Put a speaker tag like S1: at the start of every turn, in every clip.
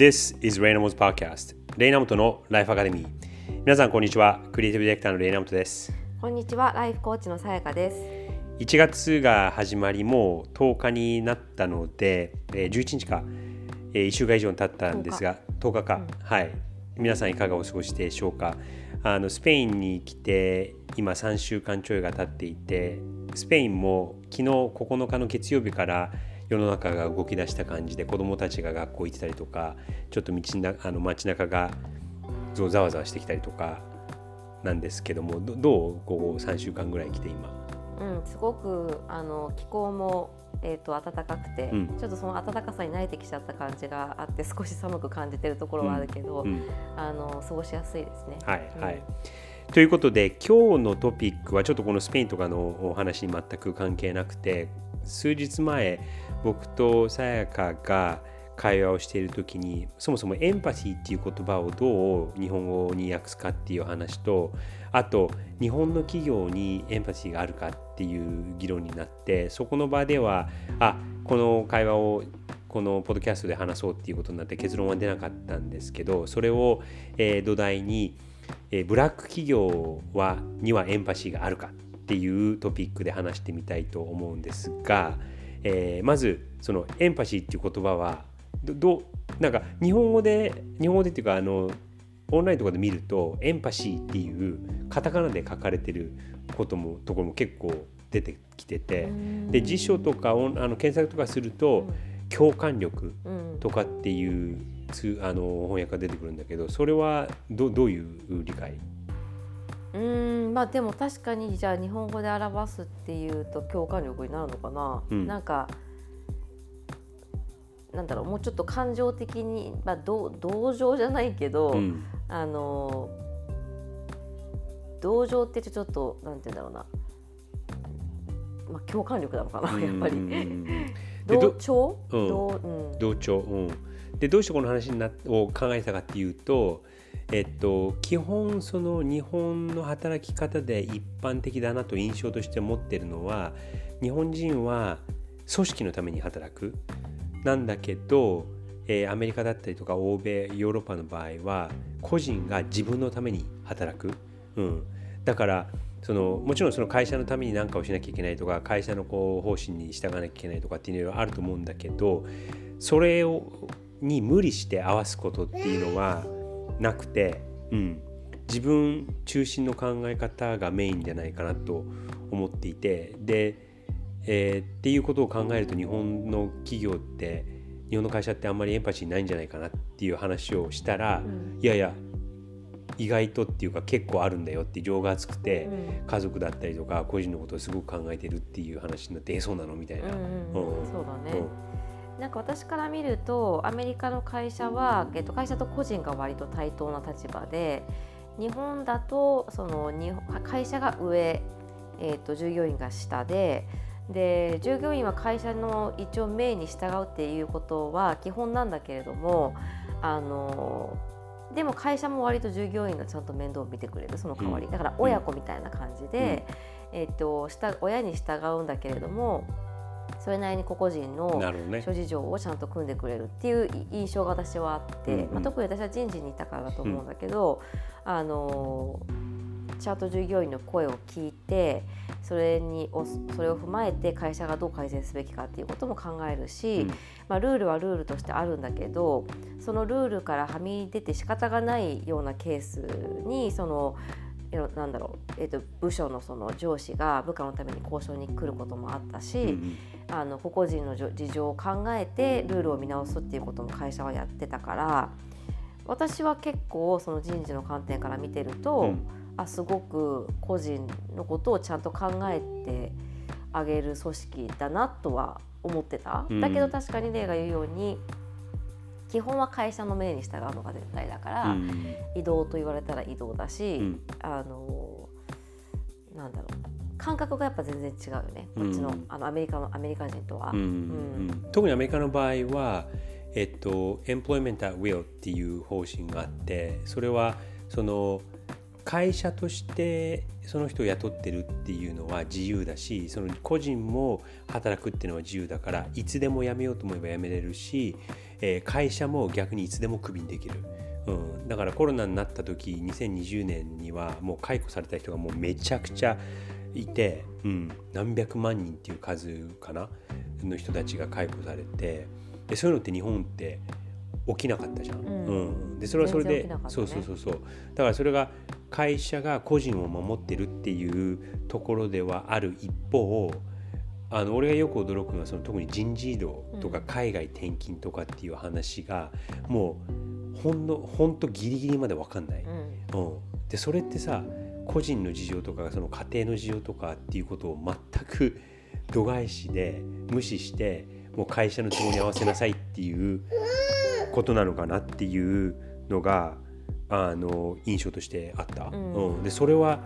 S1: This is レイナモト Podcast レイナモトのライフアカデミー皆さんこんにちは。クリエイティブディレクターのレイナモトです。
S2: こんにちは。ライフコーチのさやかです。
S1: 1月が始まりもう10日になったので、えー、11日か、えー、1週間以上経ったんですが10日 ,10 日か、うん、はい。皆さんいかがお過ごしでしょうか。あのスペインに来て今3週間ちょいが経っていてスペインも昨日9日の月曜日から世の中が動き出した感じで子どもたちが学校行ってたりとかちょっと道なあの街中がざわざわしてきたりとかなんですけどもどどうここ3週間ぐらい来て今？
S2: うん、すごくあの気候もえーと、暖かくて、うん、ちょっとその暖かさに慣れてきちゃった感じがあって少し寒く感じてるところはあるけど、うんうん、あの過ごしやすいですね。
S1: はい、はいということで今日のトピックはちょっとこのスペインとかのお話に全く関係なくて数日前僕とさやかが会話をしている時にそもそもエンパシーっていう言葉をどう日本語に訳すかっていう話とあと日本の企業にエンパシーがあるかっていう議論になってそこの場ではあこの会話をこのポッドキャストで話そうっていうことになって結論は出なかったんですけどそれを、え、土台に、え、ブラック企業はにはエンパシーがあるか。っていうトピックで話してみたいと思うんですが、えー、まずそのエンパシーっていう言葉はどなんか日本語で日本語でっていうかあのオンラインとかで見るとエンパシーっていうカタカナで書かれてることもところも結構出てきててで辞書とかあの検索とかすると、共感力とかっていうつあの翻訳が出てくるんだけどそれはどどういう理解？
S2: うんまあでも確かにじゃあ日本語で表すっていうと共感力になるのかな、うん、なんかなんだろうもうちょっと感情的に、まあ、同情じゃないけど、うん、あの同情ってちょっとなんて言うんだろうな、まあ、共感力なのかなやっぱり。同調、
S1: うん、同調、うん、でどうしてこの話になを考えたかっていうとえっと、基本その日本の働き方で一般的だなと印象として持ってるのは日本人は組織のために働く。なんだけど、えー、アメリカだったりとか欧米ヨーロッパの場合は個人が自分のために働く、うん、だからそのもちろんその会社のために何かをしなきゃいけないとか会社のこう方針に従わなきゃいけないとかっていうのはあると思うんだけどそれをに無理して合わすことっていうのはなくて、うん、自分中心の考え方がメインじゃないかなと思っていてで、えー、っていうことを考えると日本の企業って日本の会社ってあんまりエンパシーないんじゃないかなっていう話をしたら、うん、いやいや意外とっていうか結構あるんだよって情が厚くて、うん、家族だったりとか個人のことをすごく考えてるっていう話になってえそうなのみたいな。うん
S2: そうだね、なんか私から見るとアメリカの会社は、えっと、会社と個人が割と対等な立場で日本だとその会社が上、えっと、従業員が下でで従業員は会社の一応命に従うっていうことは基本なんだけれどもあのでも会社も割と従業員がちゃんと面倒を見てくれるその代わり、だから親子みたいな感じで、えっと、親に従うんだけれどもそれなりに個々人の諸事情をちゃんと組んでくれるっていう印象が私はあって、まあ、特に私は人事にいたからだと思うんだけど、あのちゃんと従業員の声を聞いてそれにそれを踏まえて会社がどう改善すべきかっていうことも考えるし、うん、まあ、ルールはルールとしてあるんだけどそのルールからはみ出て仕方がないようなケースにそのなんだろう、えーと、部署のその上司が部下のために交渉に来ることもあったし、うん、あの個々人の事情を考えてルールを見直すっていうことも会社はやってたから私は結構その人事の観点から見てると、うん、あすごく個人のことをちゃんと考えてあげる組織だなとは思ってた。うん、だけど確かに例が言うように基本は会社の命に従うのが絶対だから、うん、移動と言われたら移動だし、うん、あのなんだろう。感覚がやっぱ全然違うよね、こっちのあのアメリカのアメリカ人とは、
S1: 特にアメリカの場合はえっと、エンプロイメント at will っていう方針があってそれはその会社としてその人を雇ってるっていうのは自由だしその個人も働くっていうのは自由だからいつでも辞めようと思えば辞めれるし、え、会社も逆にいつでもクビにできる。うん、だからコロナになった時2020年にはもう解雇された人がもうめちゃくちゃいて、うん、何百万人っていう数かなの人たちが解雇されてでそういうのって日本って起きなかったじゃん。うん、うん、でそれはそれで、ね、そうそうそうそう。だからそれが会社が個人を守ってるっていうところではある一方あの俺がよく驚くのはその特に人事異動とか海外転勤とかっていう話が、もうほんのほんとギリギリまで分かんない。うん、うん、でそれってさ個人の事情とかその家庭の事情とかっていうことを全く度外視で無視してもう会社の都合に合わせなさいっていうことなのかなっていうのがあの印象としてあった。うん、うん、でそれは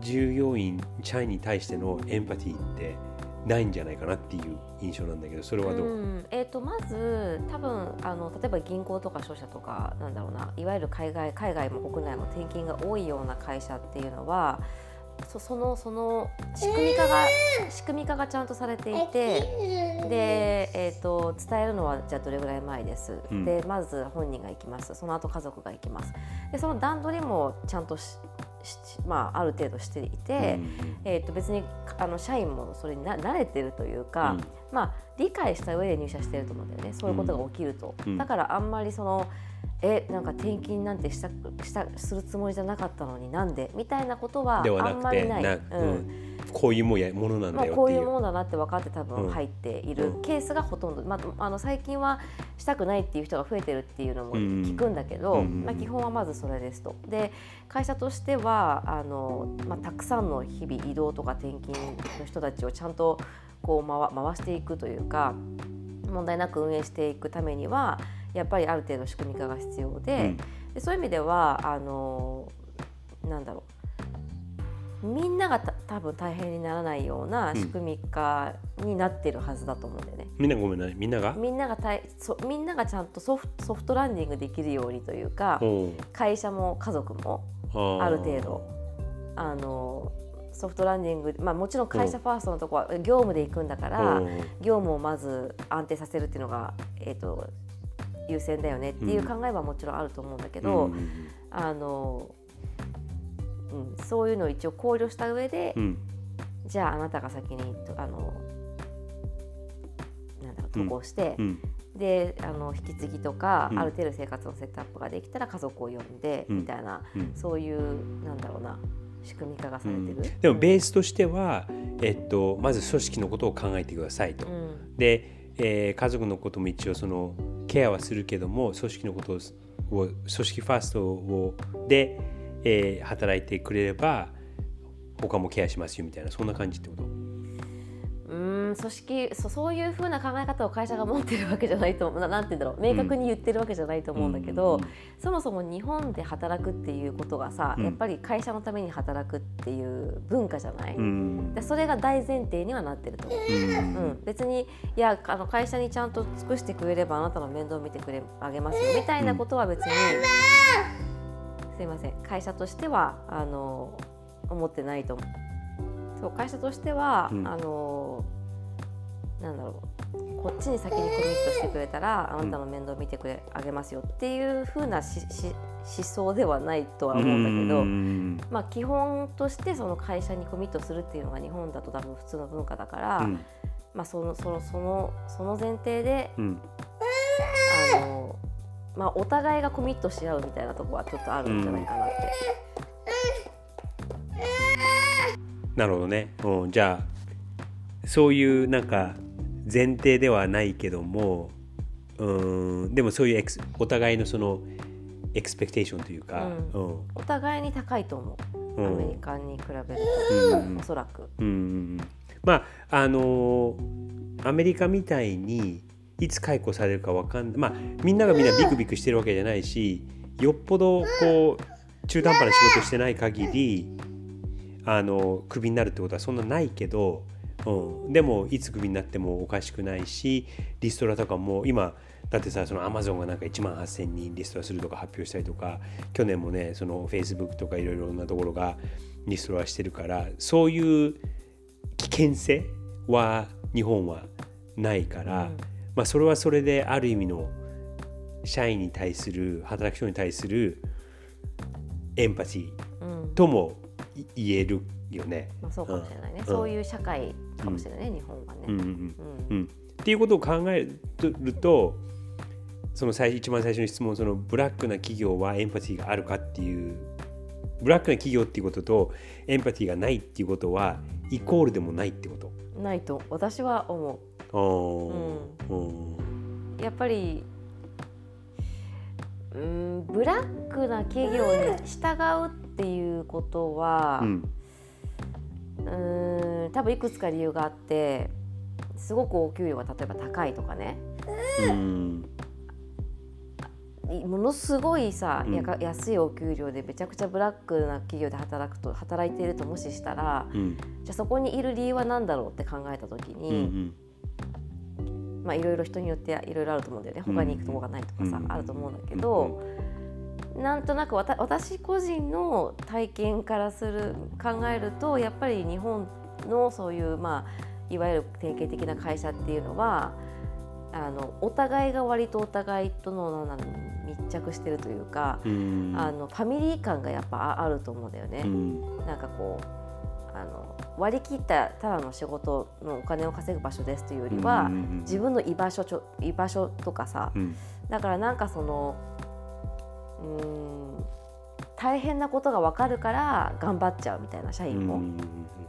S1: 従業員社員に対してのエンパティってないんじゃないかなっていう印象なんだけどそれはどう、うん、
S2: えーと、まず多分あの例えば銀行とか商社とかなんだろうな。いわゆる海外海外も国内も転勤が多いような会社っていうのはそそのその仕組み化が仕組み化がちゃんとされていてで、えーと、伝えるのはじゃあどれぐらい前です、うん、でまず本人が行きます。その後家族が行きます。でその段取りもちゃんとしまあ、ある程度していて、うん、えー、と別にあの社員もそれにな慣れてるというか、うん、まあ、理解した上で入社してると思うんだよね。そういうことが起きると。だからあんまりそのえなんか転勤なんてしたしたするつもりじゃなかったのになんで？みたいなことはあんまりない。うん。
S1: こういうもやものなんだ
S2: よこういうものだなって分かって多分入っているケースがほとんど、まあ、あの最近はしたくないっていう人が増えてるっていうのも聞くんだけど、まあ、基本はまずそれですと。で会社としてはあの、まあ、たくさんの日々移動とか転勤の人たちをちゃんとこう回回していくというか問題なく運営していくためにはやっぱりある程度仕組み化が必要でうん、でそういう意味ではあのなんだろう。みんなが多分大変にならないような仕組み化になってるはずだと思うんだよね。
S1: みんなごめんなみんなが？
S2: みんながたいそみんながちゃんとソフソフトランディングできるようにというか会社も家族もある程度あのソフトランディング、まあ、もちろん会社ファーストのとこは業務で行くんだから業務をまず安定させるっていうのが、えーと優先だよねっていう考えはもちろんあると思うんだけど、うん、あの、うん、そういうのを一応考慮した上で、うん、じゃああなたが先にあのなんだろう渡航して、であの引き継ぎとか、ある程度生活のセットアップができたら家族を呼んで、みたいな、そういうなんだろうな仕組み化がされてる、うん、
S1: でもベースとしては、えっと、まず組織のことを考えてくださいと。うん、で、えー、家族のことも一応そのケアはするけども組織のことを組織ファーストをで、えー、働いてくれれば他もケアしますよみたいなそんな感じってこと？
S2: うん組織そそういうふうな考え方を会社が持ってるわけじゃないとななんて言うんだろう。明確に言ってるわけじゃないと思うんだけど、うんそもそも日本で働くっていうことがさ、うん、やっぱり会社のために働くっていう文化じゃない、うん、でそれが大前提にはなってると思う、うん。別にいやあの会社にちゃんと尽くしてくれればあなたの面倒を見てくれあげますよみたいなことは別に、すいません。会社としてはあの思ってないと思う。そう会社としては、うん、あのなんだろう。こっちに先にコミットしてくれたらあなたの面倒見てくれあげますよっていうふうなしし思想ではないとは思うんだけど、まあ、基本としてその会社にコミットするっていうのが日本だと多分普通の文化だから、うん、まあ、そのそのそのその前提で、うん、あのまあ、お互いがコミットし合うみたいなとこはちょっとあるんじゃないかなって。
S1: なるほどね、うん、じゃあそういうなんか前提ではないけどもうんでもそういうお互いのそのエクスペクテーションというか、
S2: うん、うん、お互いに高いと思う、アメリカに比べると、うん、おそらく、うん、
S1: まああのー、アメリカみたいにいつ解雇されるか分かんない。まあみんながみんなビクビクしてるわけじゃないしよっぽどこう中途半端な仕事してない限りあのクビになるってことはそんなないけど、うん、でもいつクビになってもおかしくないしリストラとかも今だってさそのアマゾンがなんか1万8000人リストラするとか発表したりとか去年もねそのフェイスブックとかいろいろなところがリストラしてるからそういう危険性は日本はないから、
S2: うん。
S1: まあそれはそれである意味の社員に対する働く人に対するエンパシ
S2: うん。
S1: ーともい言えるよね。
S2: まあ、そうかもしれないね、
S1: うん。
S2: そういう社会かもしれないね、日本はね。
S1: うんうん
S2: うん。
S1: うん、っていうことを考えるとその最一番最初の質問そのブラックな企業はエンパシーがあるかっていうブラックな企業っていうこととエンパシーがないっていうことはイコールでもないってこと。
S2: ないと私は思
S1: あー。うん。
S2: う。やっぱりうんブラックな企業に従うっていうことは、
S1: うん。
S2: うん多分いくつか理由があってすごくお給料が例えば高いとかね。
S1: うん。
S2: いものすごいさ、
S1: うん。
S2: 安いお給料でめちゃくちゃブラックな企業で働くと働いているともししたら
S1: うん。
S2: じゃあそこにいる理由は何だろうって考えた時
S1: うん
S2: に、まあいろいろ人によっていろいろあると思うんだよね。他に行くとこがないとかさ、
S1: うん
S2: あると思うんだけど、なんとなくわた私個人の体験からする考えるとやっぱり日本のそういうまあいわゆる典型的な会社っていうのはあのお互いが割とお互いとのなんだろう密着してるというか、
S1: うん。
S2: あのファミリー感がやっぱああると思うんだよね。
S1: うん。
S2: なんかこうあの割り切ったただの仕事のお金を稼ぐ場所ですというよりは、
S1: うん
S2: 自分の居場所ちょ居場所とかさ、
S1: うん。
S2: だからなんかそのうーん大変なことが分かるから頑張っちゃうみたいな社員も、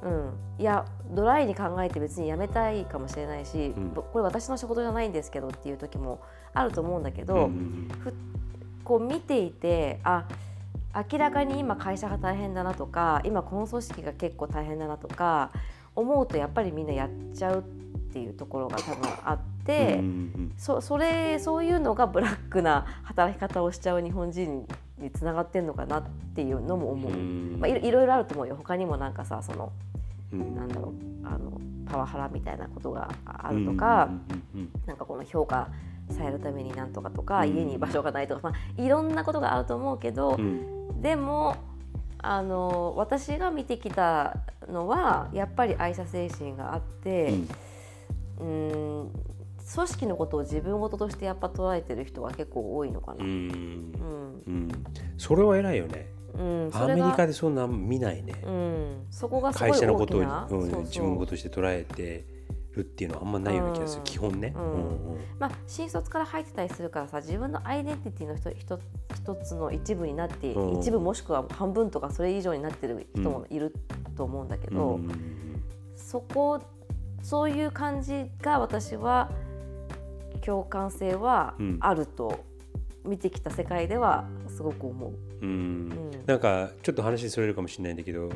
S2: うん。いやドライに考えて別に辞めたいかもしれないし、
S1: うん。
S2: ぼこれ私の仕事じゃないんですけどっていう時もあると思うんだけど、
S1: うん。
S2: こう見ていてあ明らかに今会社が大変だなとか今この組織が結構大変だなとか思うとやっぱりみんなやっちゃうっていうところが多分あって。
S1: うん。
S2: そそれそういうのがブラックな働き方をしちゃう日本人につながってんのかなっていうのも思う、
S1: うん。
S2: まあ、いろいろあると思うよ。他にもなんかさその
S1: うん。
S2: なんだろうあのパワハラみたいなことがあるとか、なんかこの評価されるためになんとかとか、
S1: うん。
S2: 家に居場所がないとか、まあ、いろんなことがあると思うけど
S1: う、ん。
S2: でもあの私が見てきたのはやっぱり愛社精神があって。
S1: うん。
S2: うん組織のことを自分事としてやっぱ捉えてる人が結構多いのかな。
S1: うん。
S2: うん、
S1: うん。それは偉いよね。
S2: うん、そ
S1: アメリカでそんな見ないね。
S2: うん、そこがすごい
S1: 会社のことをうん自分事として捉えてるっていうのはあんまないような気がする。
S2: うん。
S1: 基本ね。
S2: うん。
S1: うん
S2: まあ新卒から入ってたりするからさ自分のアイデンティティの一一一つの一部になって、
S1: うん。
S2: 一部もしくは半分とかそれ以上になってる人もいると思うんだけ
S1: うん
S2: ど、
S1: うん。
S2: そこそういう感じが私は共感性は
S1: うん
S2: あると見てきた世界ではすごく思う。
S1: うん。
S2: うん。
S1: なんかちょっと話それるかもしれないんだけど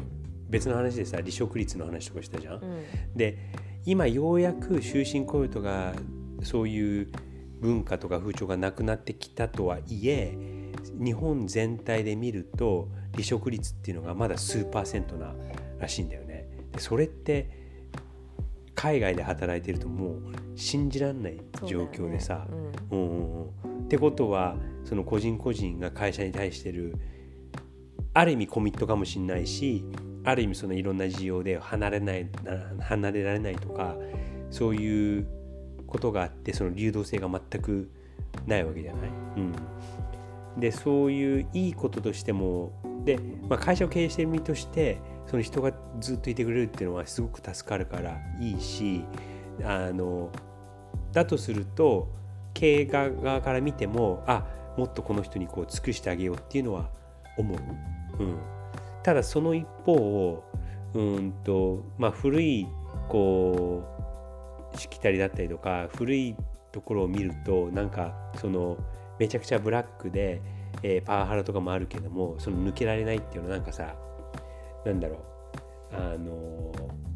S1: 別の話でさ離職率の話とかしたじゃん。
S2: うん。
S1: で今ようやく終身雇用とかそういう文化とか風潮がなくなってきたとはいえ日本全体で見ると離職率っていうのがまだ数パーセントならしいんだよね。でそれって海外で働いてるともう信じられない状況でさ、
S2: そうね
S1: うんうんうん。ってことはその個人個人が会社に対してるある意味コミットかもしれないしある意味そのいろんな事情で離れないな離れられないとかそういうことがあってその流動性が全くないわけじゃない。うん、でそういういいこととしてもで、まあ、会社を経営している身としてその人がずっといてくれるっていうのはすごく助かるからいいしあのだとすると経営側から見てもあもっとこの人にこう尽くしてあげようっていうのは思う。うん、ただその一方をうんと、まあ、古いこうしきたりだったりとか古いところを見るとなんかそのめちゃくちゃブラックで、えーパワハラとかもあるけどもその抜けられないっていうのはなんかさなんだろうあのい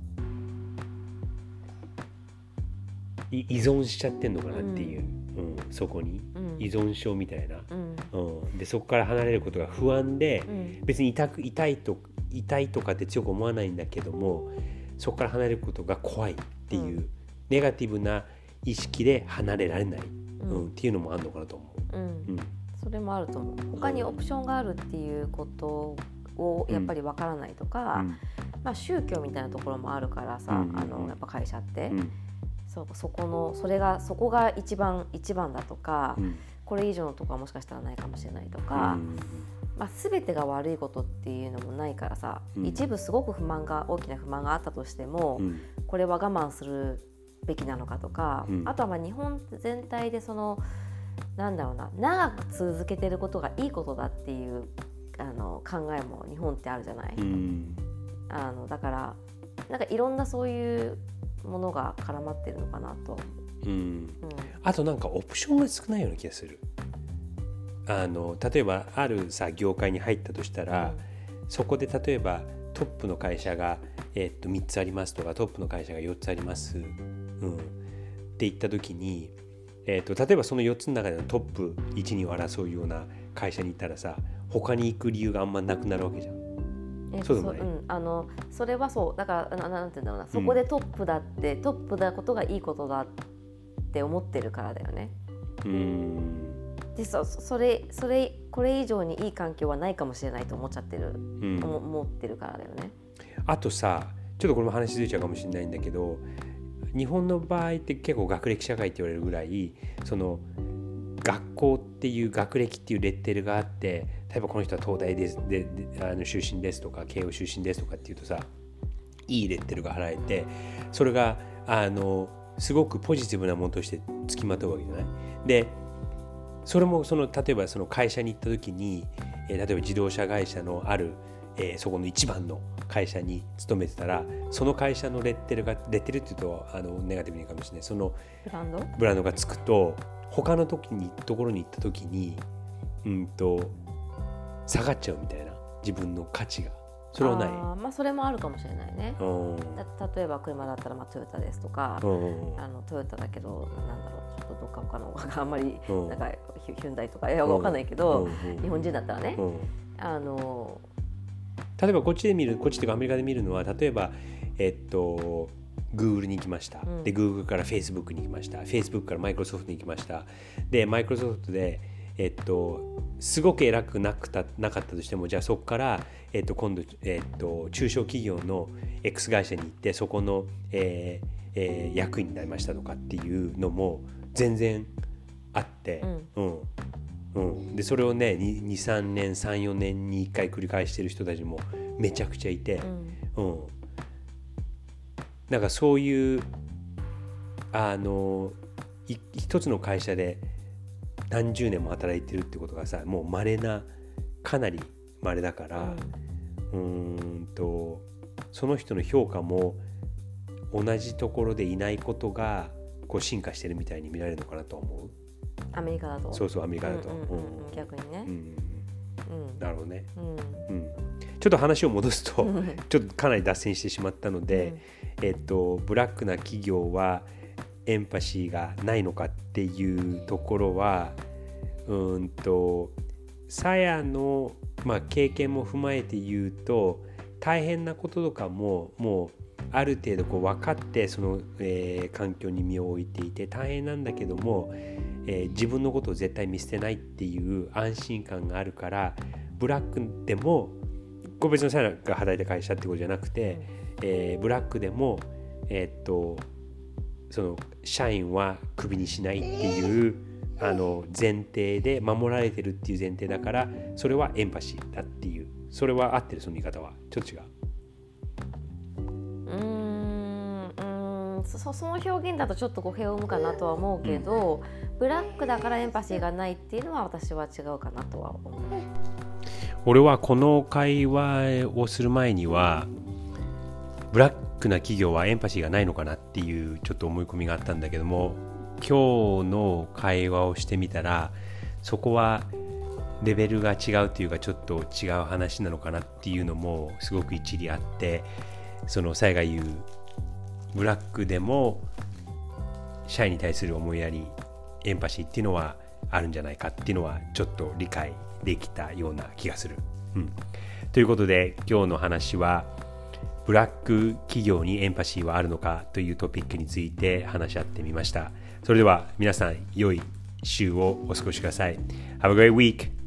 S1: 依存しちゃってんのかなっていう、うん。そこに。
S2: うん。
S1: 依存症みたいな、
S2: うん。
S1: うん、でそこから離れることが不安で、
S2: うん。
S1: 別に痛く痛いと痛いとかって強く思わないんだけどもそこから離れることが怖いっていう、
S2: う
S1: ネガティブな意識で離れられない。っうん、っていうのもあるのかなと思
S2: う。うん、うん、それもあると思う。他にオプションがあるっていうことをやっぱりわからないとか、うん、まあ、宗教みたいなところもあるからさ、うん、あのやっぱ会社って、そそこのそれがそこが一番一番だとか、これ以上のとこはもしかしたらないかもしれないとか。まあ、全てが悪いことっていうのもないからさ、一部すごく不満が大きな不満があったとしても、これは我慢するべきなのかとか、あとはまあ日本全体でそのなんだろうな長く続けてることがいいことだっていうあの考えも日本ってあるじゃない、うん、あのだからなんかいろんなそういうものが絡まってるのかなと、
S1: うん、うん、あとなんかオプションが少ないような気がする。あの例えばあるさ業界に入ったとしたら、うん、そこで例えばトップの会社が、えー、っと3つありますとかトップの会社が4つあります、うん、って言った時に、えー、っと例えばその4つの中でのトップ1に争うような会社に行ったらさ他に行く理由があんまなくなるわけじゃん。
S2: えそうでもない、うん、あのそれはそうだからななんて言うんだろうなそこでトップだって、うん、トップだことがいいことだって思ってるからだよね。うん。でそそれそれこれ以上にいい環境はないかもしれないと思っちゃってる、うん、思ってるからだよね。
S1: あとさちょっとこれも話ずれちゃうかもしれないんだけど日本の場合って結構学歴社会って言われるぐらいその学校っていう学歴っていうレッテルがあって例えばこの人は東大ですであの出身ですとか慶応出身ですとかっていうとさいいレッテルが貼られてそれがあのすごくポジティブなものとしてつきまとうわけじゃない？でそれもその例えばその会社に行った時に、えー、例えば自動車会社のある、えー、そこの一番の会社に勤めてたらその会社のレッテルがレッテルっていうとあのネガティブにかもしれない。その
S2: ブランド？
S1: ブランドがつくと他の時にところに行った時にうんと下がっちゃうみたいな自分の価値が。それはない。あ
S2: まあそれもあるかもしれないね、例えば車だったらまあトヨタですとか、あのトヨタだけどなんだろうちょっとどっか他のあんまりなんかヒュンダイとかいや分かんないけど、日本人だったらね、あの
S1: 例えばこっちで見るこっちっていうかアメリカで見るのは例えばえっと Google に行きました。うん、で、Google から Facebook に行きました。Facebook から Microsoft に行きました。で、Microsoft で、えっと、すごく偉くなくたなかったとしても、じゃあそこから、えっと、今度、えっと、中小企業の X 会社に行って、そこの、えーえー、役員になりましたとかっていうのも全然あって、うん、うん、でそれをね23年34年に1回繰り返してる人たちもめちゃくちゃいて、うん、うん、なんかそういうあの一つの会社で何十年も働いてるってことがさもう稀なかなり稀だからうん。とその人の評価も同じところでいないことがこう進化してるみたいに見られるのかなと思う？
S2: アメリカだと。
S1: そうそうアメリカだと、
S2: 逆にね、うん。
S1: なるほどね、うん。ちょっと話を戻すと ちょっとかなり脱線してしまったので、えっと、ブラックな企業はエンパシーがないのかっていうところはうんとさやの、まあ、経験も踏まえて言うと大変なこととかももうある程度こう分かってその、えー、環境に身を置いていて大変なんだけども、えー、自分のことを絶対見捨てないっていう安心感があるからブラックでも個別の社員が働いた会社ってことじゃなくて、えー、ブラックでも、えー、っとその社員はクビにしないっていうあの前提で守られてるっていう前提だからそれはエンパシーだっていうそれは合ってるその言い方はちょっと違う。
S2: うんそその表現だとちょっと語弊を生むかなとは思うけど、うん、ブラックだからエンパシーがないっていうのは私は違うかなとは思う。
S1: 俺はこの会話をする前にはブラックな企業はエンパシーがないのかなっていうちょっと思い込みがあったんだけども今日の会話をしてみたらそこはレベルが違うというかちょっと違う話なのかなっていうのもすごく一理あってそのサイが言うブラックでも社員に対する思いやりエンパシーっていうのはあるんじゃないかっていうのはちょっと理解できたような気がする。うん、ということで今日の話はブラック企業にエンパシーはあるのかというトピックについて話し合ってみました。それでは皆さん良い週をお過ごしください。Have a great week!